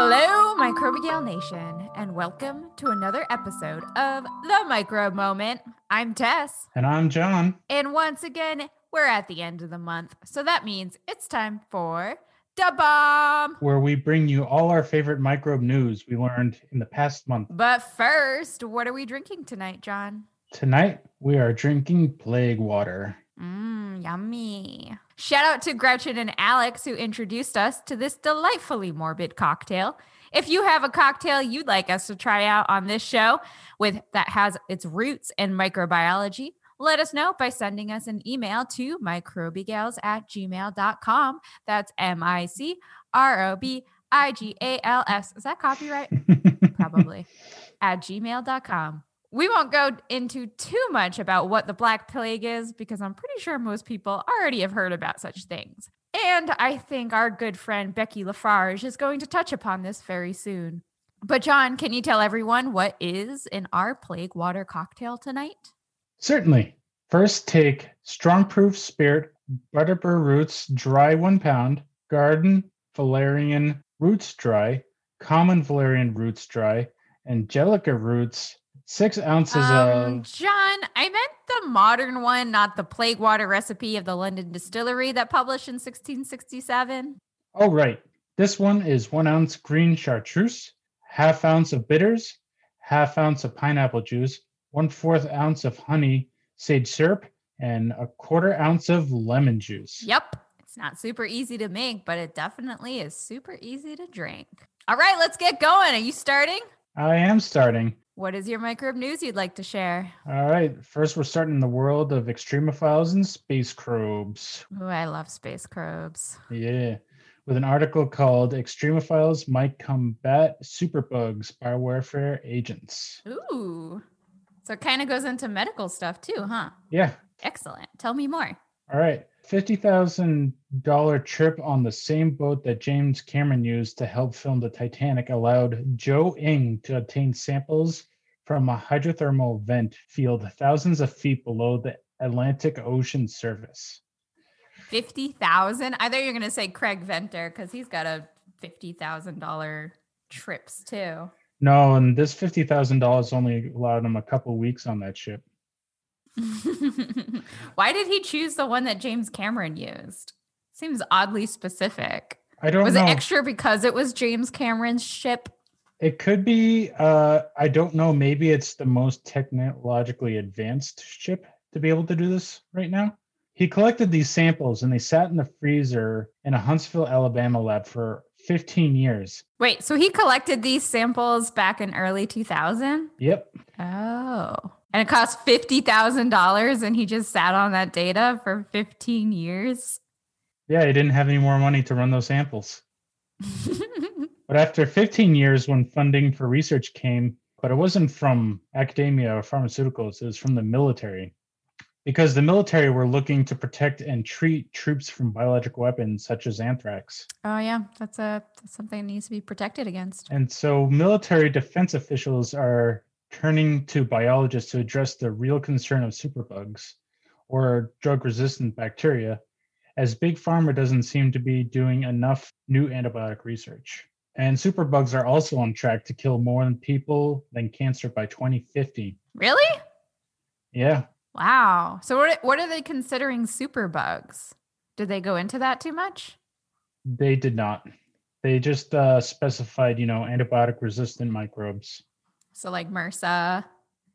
Hello, Microbial Nation, and welcome to another episode of The Micro Moment. I'm Tess, And I'm John. and once again, we're at the end of the month, so that means it's time for Da Bomb. where we bring you all our favorite microbe news we learned in the past month. But first, what are we drinking tonight, John? Tonight, we are drinking plague water. Mmm, yummy. Shout out to Gretchen and Alex who introduced us to this delightfully morbid cocktail. If you have a cocktail you'd like us to try out on this show with that has its roots in microbiology, let us know by sending us an email to microbigals at gmail.com. That's M-I-C-R-O-B-I-G-A-L-S. Is that copyright? Probably. at gmail.com. We won't go into too much about what the Black Plague is because I'm pretty sure most people already have heard about such things. And I think our good friend Becky Lafarge is going to touch upon this very soon. But, John, can you tell everyone what is in our plague water cocktail tonight? Certainly. First, take strong proof spirit, butterbur roots, dry one pound, garden valerian roots dry, common valerian roots dry, angelica roots, six ounces Um, of. John, I meant the modern one, not the plague water recipe of the London distillery that published in 1667. Oh, right. This one is one ounce green chartreuse, half ounce of bitters, half ounce of pineapple juice, one fourth ounce of honey sage syrup, and a quarter ounce of lemon juice. Yep. It's not super easy to make, but it definitely is super easy to drink. All right, let's get going. Are you starting? I am starting. What is your microbe news you'd like to share? All right. First, we're starting in the world of extremophiles and space crobes. Oh, I love space crobes. Yeah. With an article called Extremophiles Might Combat Superbugs Biowarfare Agents. Ooh. So it kind of goes into medical stuff too, huh? Yeah. Excellent. Tell me more. All right. $50,000 trip on the same boat that James Cameron used to help film the Titanic allowed Joe Ing to obtain samples from a hydrothermal vent field thousands of feet below the Atlantic Ocean surface. 50,000. I thought you were going to say Craig Venter because he's got a $50,000 trips too. No, and this $50,000 only allowed him a couple weeks on that ship. Why did he choose the one that James Cameron used? Seems oddly specific. I don't know. Was know. it extra because it was James Cameron's ship? It could be. Uh, I don't know. Maybe it's the most technologically advanced ship to be able to do this right now. He collected these samples and they sat in the freezer in a Huntsville, Alabama lab for 15 years. Wait, so he collected these samples back in early 2000? Yep. Oh. And it cost $50,000 and he just sat on that data for 15 years? Yeah, he didn't have any more money to run those samples. But after 15 years, when funding for research came, but it wasn't from academia or pharmaceuticals, it was from the military. Because the military were looking to protect and treat troops from biological weapons such as anthrax. oh yeah, that's a that's something that needs to be protected against. And so military defense officials are turning to biologists to address the real concern of superbugs or drug resistant bacteria, as Big Pharma doesn't seem to be doing enough new antibiotic research. And superbugs are also on track to kill more people than cancer by 2050. Really? Yeah. Wow. So what what are they considering superbugs? Did they go into that too much? They did not. They just uh, specified, you know, antibiotic resistant microbes. So like MRSA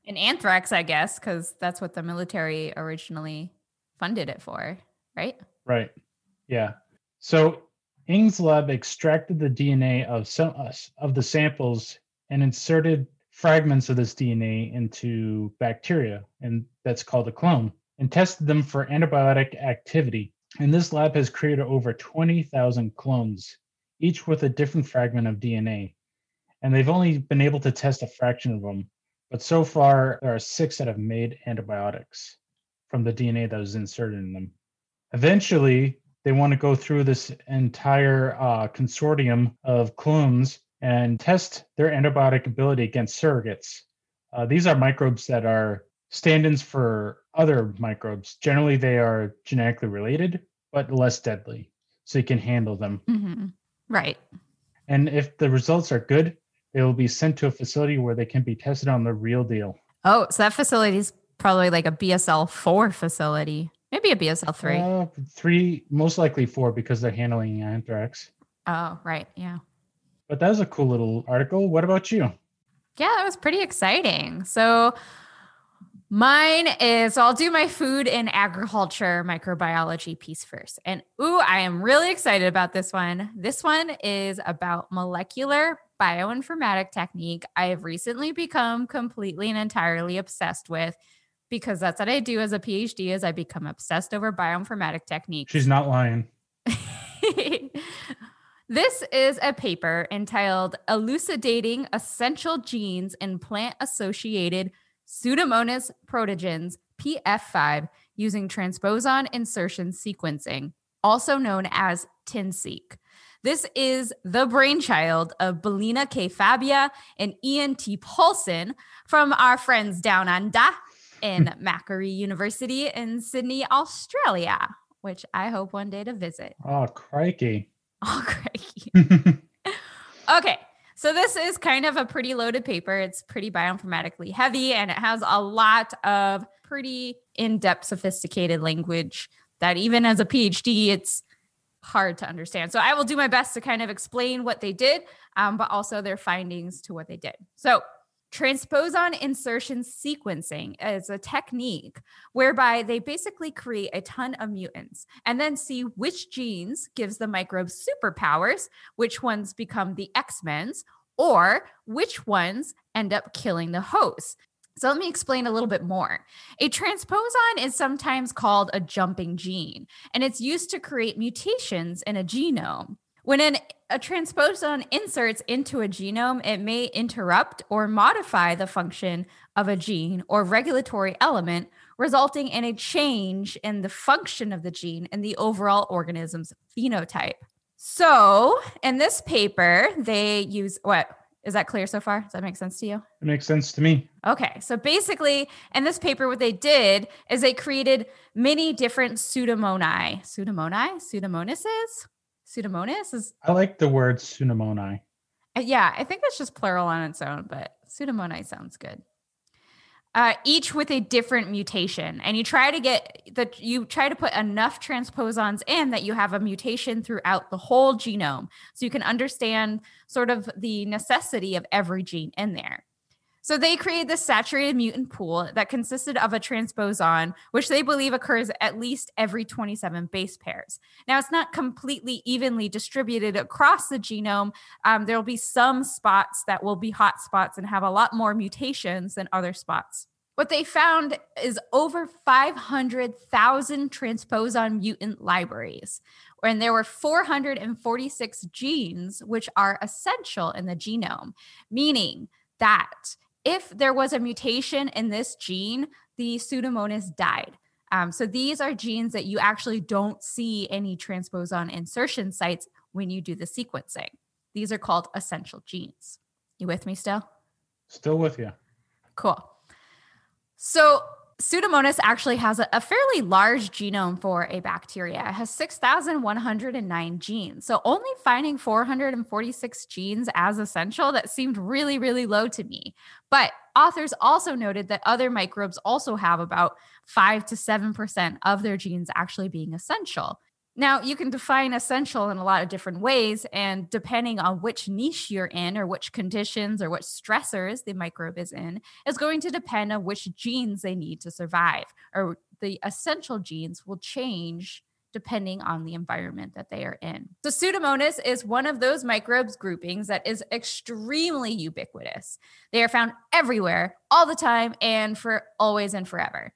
and anthrax, I guess, because that's what the military originally funded it for, right? Right. Yeah. So Ing's lab extracted the DNA of some uh, of the samples and inserted fragments of this DNA into bacteria, and that's called a clone, and tested them for antibiotic activity. And this lab has created over 20,000 clones, each with a different fragment of DNA. And they've only been able to test a fraction of them. But so far, there are six that have made antibiotics from the DNA that was inserted in them. Eventually, they want to go through this entire uh, consortium of clones and test their antibiotic ability against surrogates. Uh, these are microbes that are stand ins for other microbes. Generally, they are genetically related, but less deadly, so you can handle them. hmm Right. And if the results are good, they will be sent to a facility where they can be tested on the real deal. Oh, so that facility is probably like a BSL 4 facility, maybe a BSL 3. Uh, three, most likely four, because they're handling anthrax. oh, right. Yeah. But that was a cool little article. What about you? Yeah, that was pretty exciting. So mine is so I'll do my food and agriculture microbiology piece first. And ooh, I am really excited about this one. This one is about molecular bioinformatic technique I have recently become completely and entirely obsessed with because that's what I do as a PhD is I become obsessed over bioinformatic technique. She's not lying. This is a paper entitled Elucidating Essential Genes in Plant Associated Pseudomonas protogens, PF5, using transposon insertion sequencing, also known as TINSEQ. This is the brainchild of Belina K. Fabia and Ian T. Paulson from our friends down under in Macquarie University in Sydney, Australia, which I hope one day to visit. Oh, crikey. Oh, crikey. okay. So this is kind of a pretty loaded paper. It's pretty bioinformatically heavy and it has a lot of pretty in-depth sophisticated language that even as a PhD it's hard to understand. So I will do my best to kind of explain what they did, um, but also their findings to what they did. So Transposon insertion sequencing is a technique whereby they basically create a ton of mutants and then see which genes gives the microbes superpowers, which ones become the X-Men's, or which ones end up killing the host. So let me explain a little bit more. A transposon is sometimes called a jumping gene, and it's used to create mutations in a genome. When an, a transposon inserts into a genome, it may interrupt or modify the function of a gene or regulatory element, resulting in a change in the function of the gene and the overall organism's phenotype. So, in this paper, they use what? Is that clear so far? Does that make sense to you? It makes sense to me. Okay. So basically, in this paper, what they did is they created many different pseudomoni. Pseudomoni? Pseudomonases? Pseudomonas is I like the word pseudomoni. uh, yeah, I think that's just plural on its own, but pseudomoni sounds good. Uh, each with a different mutation, and you try to get that you try to put enough transposons in that you have a mutation throughout the whole genome, so you can understand sort of the necessity of every gene in there. So they created this saturated mutant pool that consisted of a transposon, which they believe occurs at least every 27 base pairs. Now, it's not completely evenly distributed across the genome. Um, there will be some spots that will be hot spots and have a lot more mutations than other spots. What they found is over 500,000 transposon mutant libraries, and there were 446 genes which are essential in the genome, meaning that if there was a mutation in this gene, the Pseudomonas died. Um, so these are genes that you actually don't see any transposon insertion sites when you do the sequencing. These are called essential genes. You with me still? Still with you. Cool. So Pseudomonas actually has a, a fairly large genome for a bacteria. It has 6,109 genes. So only finding 446 genes as essential, that seemed really, really low to me. But authors also noted that other microbes also have about 5 to 7% of their genes actually being essential. Now, you can define essential in a lot of different ways, and depending on which niche you're in, or which conditions or what stressors the microbe is in, is going to depend on which genes they need to survive, or the essential genes will change depending on the environment that they are in. So, Pseudomonas is one of those microbes groupings that is extremely ubiquitous. They are found everywhere, all the time, and for always and forever.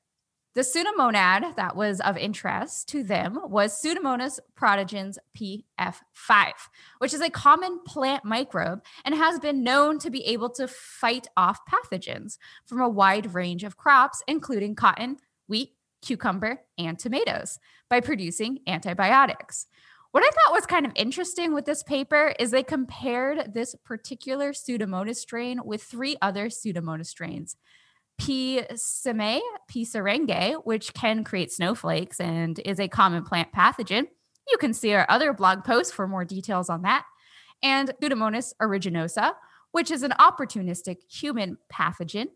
The pseudomonad that was of interest to them was Pseudomonas protogens PF5, which is a common plant microbe and has been known to be able to fight off pathogens from a wide range of crops, including cotton, wheat, cucumber, and tomatoes, by producing antibiotics. What I thought was kind of interesting with this paper is they compared this particular Pseudomonas strain with three other Pseudomonas strains. P. seme, P. serenge, which can create snowflakes and is a common plant pathogen. You can see our other blog post for more details on that. and Pseudomonas aeruginosa, which is an opportunistic human pathogen.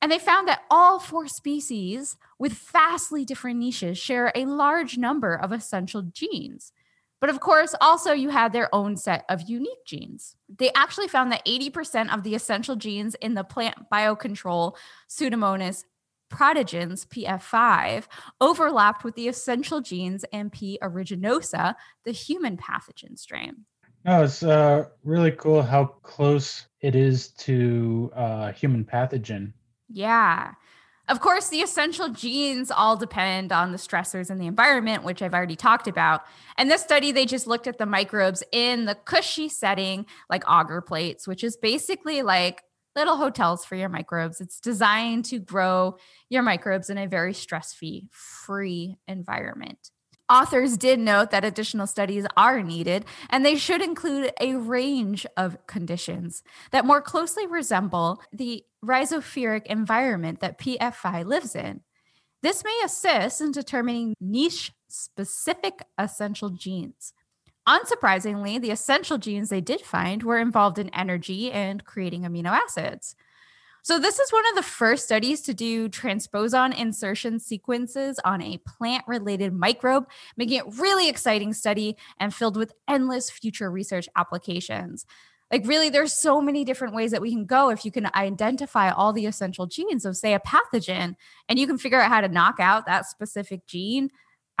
And they found that all four species with vastly different niches share a large number of essential genes. But of course, also you had their own set of unique genes. They actually found that 80% of the essential genes in the plant biocontrol Pseudomonas protogens, PF5, overlapped with the essential genes in P. aeruginosa, the human pathogen strain. No, it's uh, really cool how close it is to uh, human pathogen. Yeah. Of course, the essential genes all depend on the stressors in the environment, which I've already talked about. And this study, they just looked at the microbes in the cushy setting, like agar plates, which is basically like little hotels for your microbes. It's designed to grow your microbes in a very stress free environment. Authors did note that additional studies are needed, and they should include a range of conditions that more closely resemble the rhizosphere environment that PF5 lives in. This may assist in determining niche specific essential genes. Unsurprisingly, the essential genes they did find were involved in energy and creating amino acids. So, this is one of the first studies to do transposon insertion sequences on a plant related microbe, making it really exciting study and filled with endless future research applications. Like, really, there's so many different ways that we can go if you can identify all the essential genes of, say, a pathogen, and you can figure out how to knock out that specific gene.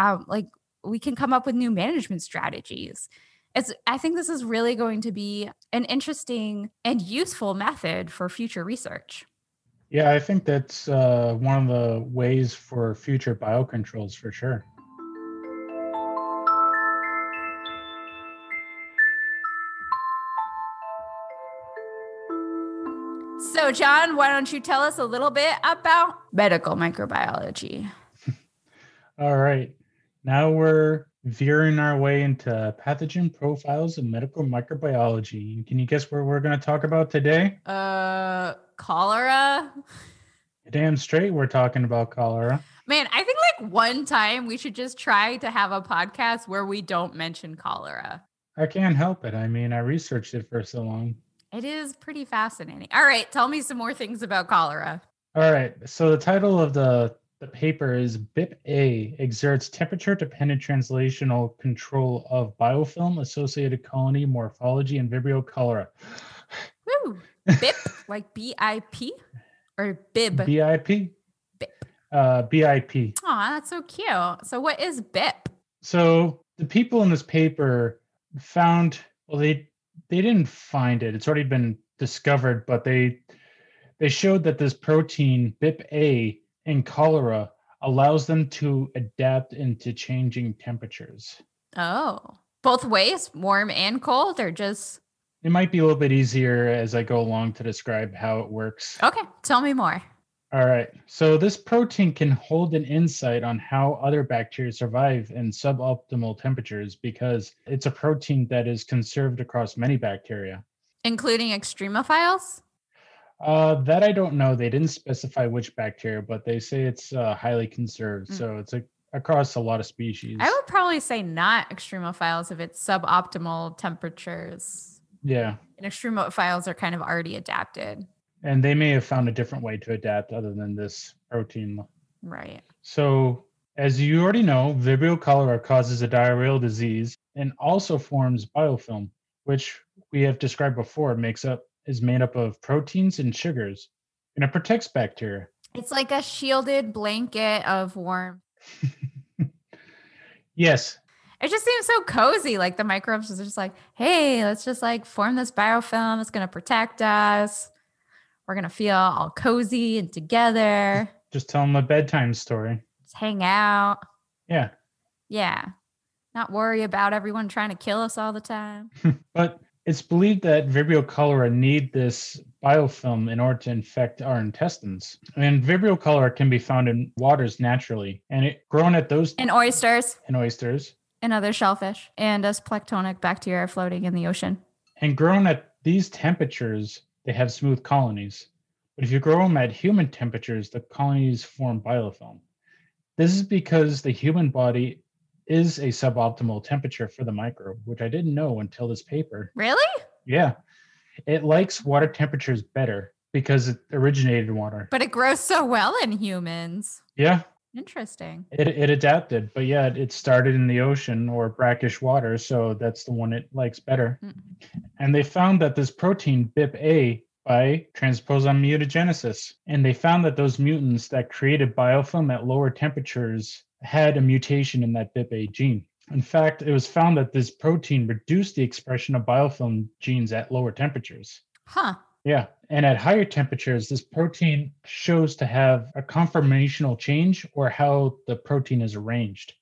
Um, like, we can come up with new management strategies it's i think this is really going to be an interesting and useful method for future research. Yeah i think that's uh, one of the ways for future biocontrols for sure. So john why don't you tell us a little bit about medical microbiology? All right. Now we're veering our way into pathogen profiles and medical microbiology. Can you guess what we're going to talk about today? Uh, cholera. Damn straight, we're talking about cholera. Man, I think like one time we should just try to have a podcast where we don't mention cholera. I can't help it. I mean, I researched it for so long. It is pretty fascinating. All right, tell me some more things about cholera. All right. So the title of the the paper is BIP-A exerts temperature-dependent translational control of biofilm associated colony morphology and Vibrio cholera. Woo! BIP, like B-I-P or bib? BIP. BIP. Uh, BIP. Oh, that's so cute. So what is BIP? So the people in this paper found, well, they they didn't find it. It's already been discovered, but they they showed that this protein BIP-A in cholera allows them to adapt into changing temperatures. Oh, both ways, warm and cold, or just? It might be a little bit easier as I go along to describe how it works. Okay, tell me more. All right. So, this protein can hold an insight on how other bacteria survive in suboptimal temperatures because it's a protein that is conserved across many bacteria, including extremophiles. Uh, that I don't know. They didn't specify which bacteria, but they say it's uh, highly conserved. Mm. So it's a, across a lot of species. I would probably say not extremophiles if it's suboptimal temperatures. Yeah. And extremophiles are kind of already adapted. And they may have found a different way to adapt other than this protein. Right. So, as you already know, Vibrio cholera causes a diarrheal disease and also forms biofilm, which we have described before makes up is made up of proteins and sugars, and it protects bacteria. It's like a shielded blanket of warmth. yes. It just seems so cozy. Like the microbes are just like, hey, let's just like form this biofilm. It's going to protect us. We're going to feel all cozy and together. Just tell them a bedtime story. Just hang out. Yeah. Yeah. Not worry about everyone trying to kill us all the time. but it's believed that Vibrio cholera need this biofilm in order to infect our intestines. And Vibrio cholera can be found in waters naturally, and it grown at those in oysters, in oysters, and other shellfish, and as planktonic bacteria floating in the ocean. And grown at these temperatures, they have smooth colonies. But if you grow them at human temperatures, the colonies form biofilm. This is because the human body is a suboptimal temperature for the microbe, which I didn't know until this paper. Really? Yeah. It likes water temperatures better because it originated in water. But it grows so well in humans. Yeah. Interesting. It, it adapted, but yeah, it started in the ocean or brackish water. So that's the one it likes better. Mm. And they found that this protein, BIP-A, by transposon mutagenesis. And they found that those mutants that created biofilm at lower temperatures had a mutation in that BIP-A gene. In fact, it was found that this protein reduced the expression of biofilm genes at lower temperatures. Huh. Yeah. And at higher temperatures, this protein shows to have a conformational change or how the protein is arranged,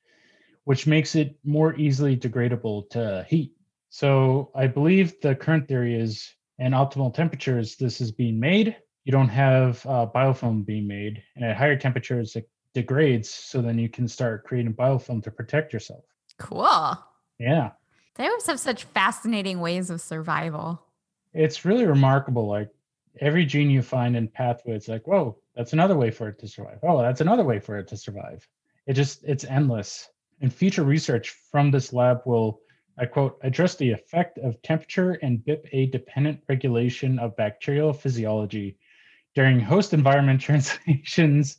which makes it more easily degradable to heat. So I believe the current theory is in optimal temperatures, this is being made. You don't have uh, biofilm being made. And at higher temperatures, it degrades. So then you can start creating biofilm to protect yourself. Cool. Yeah. They always have such fascinating ways of survival. It's really remarkable. Like every gene you find in pathway, it's like, whoa, that's another way for it to survive. Oh, that's another way for it to survive. It just, it's endless. And future research from this lab will, I quote, address the effect of temperature and BIP-A dependent regulation of bacterial physiology during host environment translations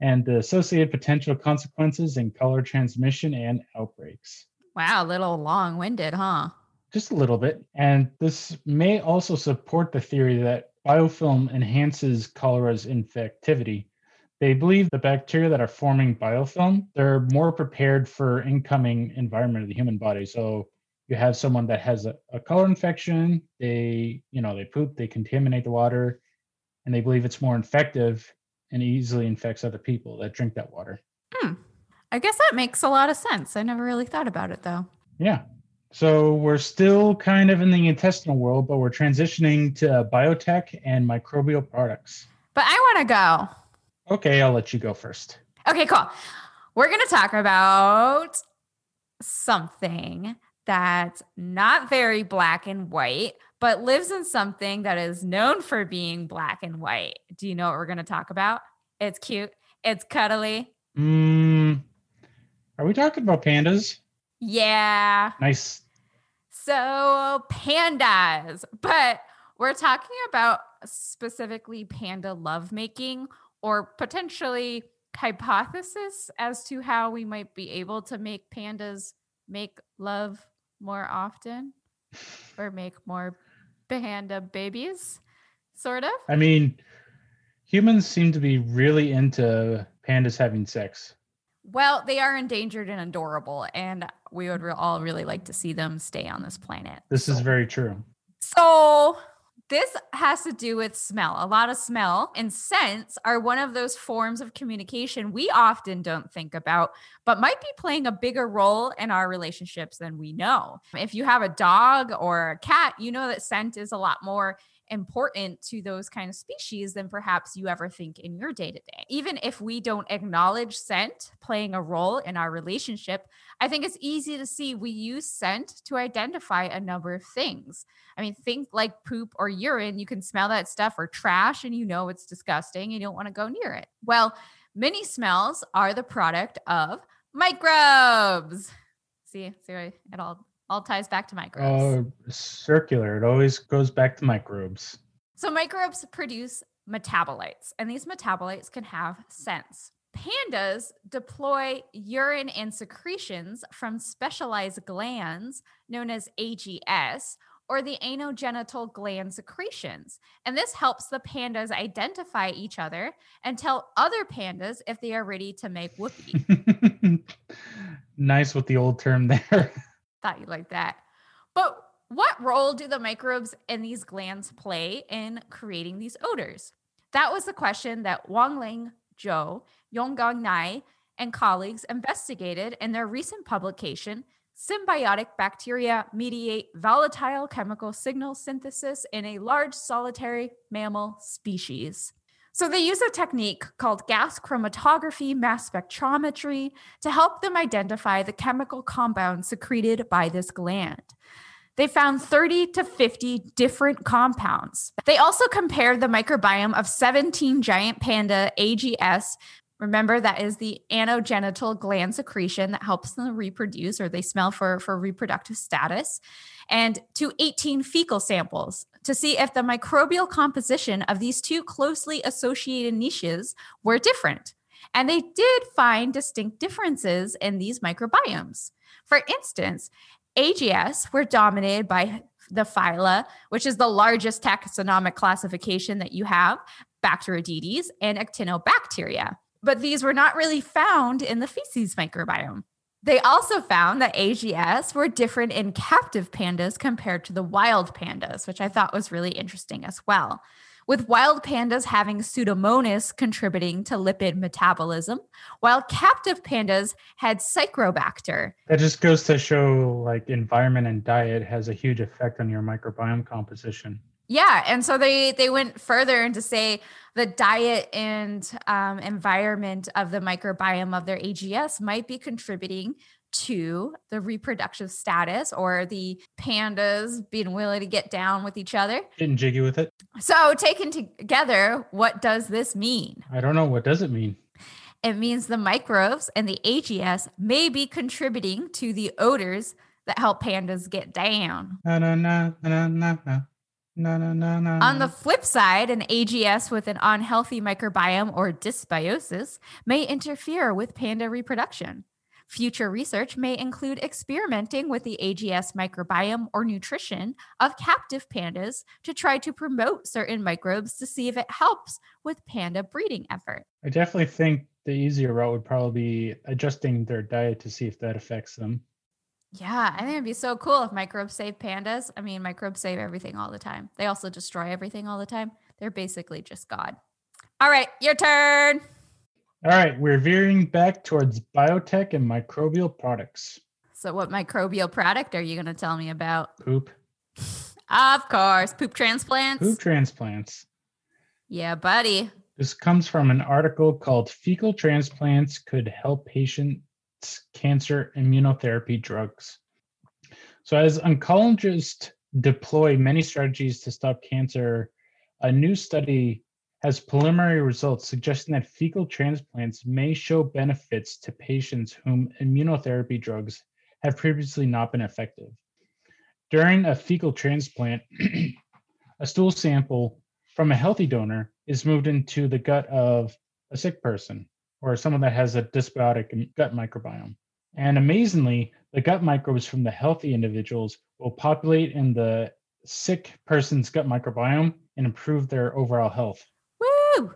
and the associated potential consequences in color transmission and outbreaks. Wow, a little long winded, huh? Just a little bit. And this may also support the theory that biofilm enhances cholera's infectivity. They believe the bacteria that are forming biofilm, they're more prepared for incoming environment of the human body. So you have someone that has a, a cholera infection, they, you know, they poop, they contaminate the water, and they believe it's more infective and easily infects other people that drink that water. Hmm. I guess that makes a lot of sense. I never really thought about it though. Yeah. So we're still kind of in the intestinal world, but we're transitioning to biotech and microbial products. But I want to go. Okay, I'll let you go first. Okay, cool. We're going to talk about something that's not very black and white, but lives in something that is known for being black and white. Do you know what we're going to talk about? It's cute, it's cuddly. Mm, are we talking about pandas? Yeah. Nice. So, pandas, but we're talking about specifically panda lovemaking or potentially hypothesis as to how we might be able to make pandas make love more often or make more panda babies, sort of. I mean, humans seem to be really into pandas having sex. Well, they are endangered and adorable, and we would all really like to see them stay on this planet. This is very true. So, this has to do with smell. A lot of smell and scents are one of those forms of communication we often don't think about, but might be playing a bigger role in our relationships than we know. If you have a dog or a cat, you know that scent is a lot more important to those kind of species than perhaps you ever think in your day to day. Even if we don't acknowledge scent playing a role in our relationship, I think it's easy to see we use scent to identify a number of things. I mean, think like poop or urine, you can smell that stuff or trash and you know it's disgusting and you don't want to go near it. Well, many smells are the product of microbes. See, see, it all all ties back to microbes. Oh, circular. It always goes back to microbes. So microbes produce metabolites, and these metabolites can have scents. Pandas deploy urine and secretions from specialized glands known as AGS or the anogenital gland secretions. And this helps the pandas identify each other and tell other pandas if they are ready to make whoopee. nice with the old term there. Thought you liked that. But what role do the microbes in these glands play in creating these odors? That was the question that Wang Ling Zhou, Yonggang Nai, and colleagues investigated in their recent publication, Symbiotic Bacteria Mediate Volatile Chemical Signal Synthesis in a Large Solitary Mammal Species. So they use a technique called gas chromatography mass spectrometry to help them identify the chemical compounds secreted by this gland. They found 30 to 50 different compounds. They also compared the microbiome of 17 giant panda AGS Remember, that is the anogenital gland secretion that helps them reproduce or they smell for, for reproductive status, and to 18 fecal samples to see if the microbial composition of these two closely associated niches were different. And they did find distinct differences in these microbiomes. For instance, AGS were dominated by the phyla, which is the largest taxonomic classification that you have, Bacteroidetes and Actinobacteria but these were not really found in the feces microbiome. They also found that AGS were different in captive pandas compared to the wild pandas, which I thought was really interesting as well. With wild pandas having Pseudomonas contributing to lipid metabolism, while captive pandas had Psychrobacter. That just goes to show like environment and diet has a huge effect on your microbiome composition. Yeah, and so they they went further into say the diet and um, environment of the microbiome of their AGS might be contributing to the reproductive status or the pandas being willing to get down with each other. Getting jiggy with it. So, taken together, what does this mean? I don't know. What does it mean? It means the microbes and the AGS may be contributing to the odors that help pandas get down. Na, na, na, na, na, na. No, no, no, no. On the flip side, an AGS with an unhealthy microbiome or dysbiosis may interfere with panda reproduction. Future research may include experimenting with the AGS microbiome or nutrition of captive pandas to try to promote certain microbes to see if it helps with panda breeding effort. I definitely think the easier route would probably be adjusting their diet to see if that affects them. Yeah, I think it'd be so cool if microbes save pandas. I mean, microbes save everything all the time. They also destroy everything all the time. They're basically just God. All right, your turn. All right, we're veering back towards biotech and microbial products. So, what microbial product are you going to tell me about? Poop. Of course, poop transplants. Poop transplants. Yeah, buddy. This comes from an article called Fecal Transplants Could Help Patient cancer immunotherapy drugs. So, as oncologists deploy many strategies to stop cancer, a new study has preliminary results suggesting that fecal transplants may show benefits to patients whom immunotherapy drugs have previously not been effective. During a fecal transplant, a stool sample from a healthy donor is moved into the gut of a sick person or someone that has a dysbiotic gut microbiome. And amazingly, the gut microbes from the healthy individuals will populate in the sick person's gut microbiome and improve their overall health. Woo!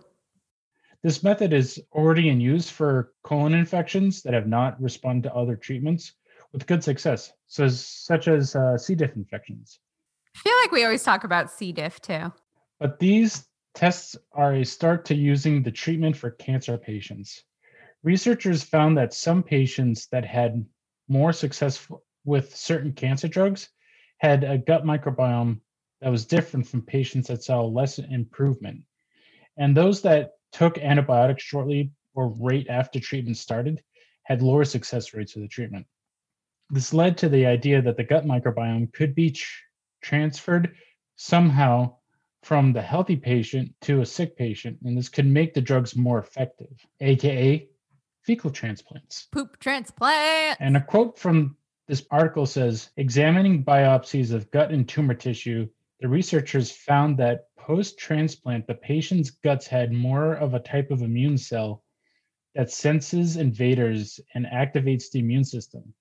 This method is already in use for colon infections that have not responded to other treatments with good success, so, such as uh, C. diff infections. I feel like we always talk about C. diff too. But these Tests are a start to using the treatment for cancer patients. Researchers found that some patients that had more success with certain cancer drugs had a gut microbiome that was different from patients that saw less improvement. And those that took antibiotics shortly or right after treatment started had lower success rates of the treatment. This led to the idea that the gut microbiome could be tr- transferred somehow from the healthy patient to a sick patient, and this could make the drugs more effective, aka fecal transplants. Poop transplant. And a quote from this article says Examining biopsies of gut and tumor tissue, the researchers found that post transplant, the patient's guts had more of a type of immune cell that senses invaders and activates the immune system.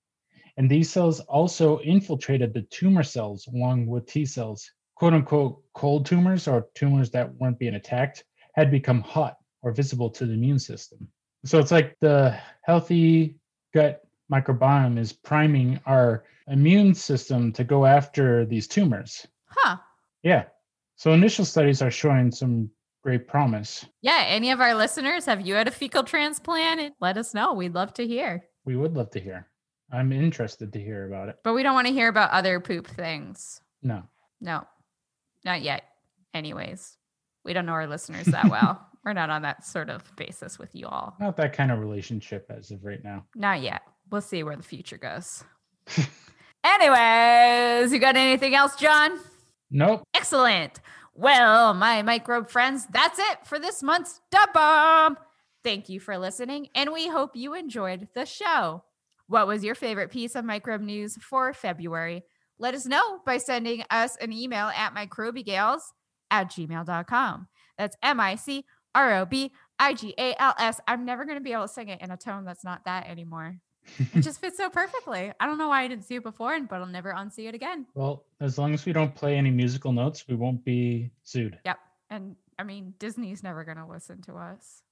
And these cells also infiltrated the tumor cells along with T cells, quote unquote cold tumors or tumors that weren't being attacked had become hot or visible to the immune system. So it's like the healthy gut microbiome is priming our immune system to go after these tumors. Huh. Yeah. So initial studies are showing some great promise. Yeah. Any of our listeners, have you had a fecal transplant? Let us know. We'd love to hear. We would love to hear. I'm interested to hear about it. But we don't want to hear about other poop things. No. No. Not yet. Anyways, we don't know our listeners that well. We're not on that sort of basis with you all. Not that kind of relationship as of right now. Not yet. We'll see where the future goes. Anyways, you got anything else, John? Nope. Excellent. Well, my microbe friends, that's it for this month's Dub Bomb. Thank you for listening, and we hope you enjoyed the show. What was your favorite piece of microbe news for February? Let us know by sending us an email at microbigales at gmail.com. That's M I C R O B I G A L S. I'm never going to be able to sing it in a tone that's not that anymore. it just fits so perfectly. I don't know why I didn't see it before, but I'll never unsee it again. Well, as long as we don't play any musical notes, we won't be sued. Yep. And I mean, Disney's never going to listen to us.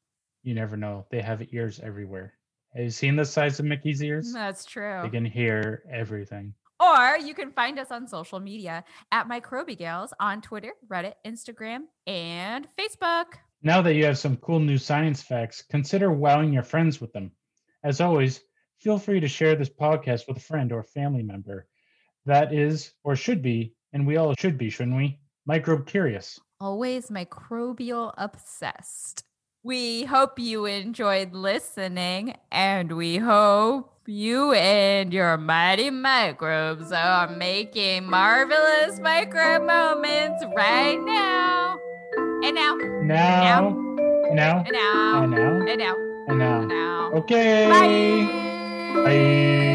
You never know. They have ears everywhere. Have you seen the size of Mickey's ears? That's true. They can hear everything. Or you can find us on social media at Microbigales on Twitter, Reddit, Instagram, and Facebook. Now that you have some cool new science facts, consider wowing your friends with them. As always, feel free to share this podcast with a friend or family member. That is, or should be, and we all should be, shouldn't we? Microbe curious. Always microbial obsessed. We hope you enjoyed listening, and we hope you and your mighty microbes are making marvelous microbe moments right now. And now. Now. Now. And now. And now. And now. And now. And now. Okay. Bye. Bye.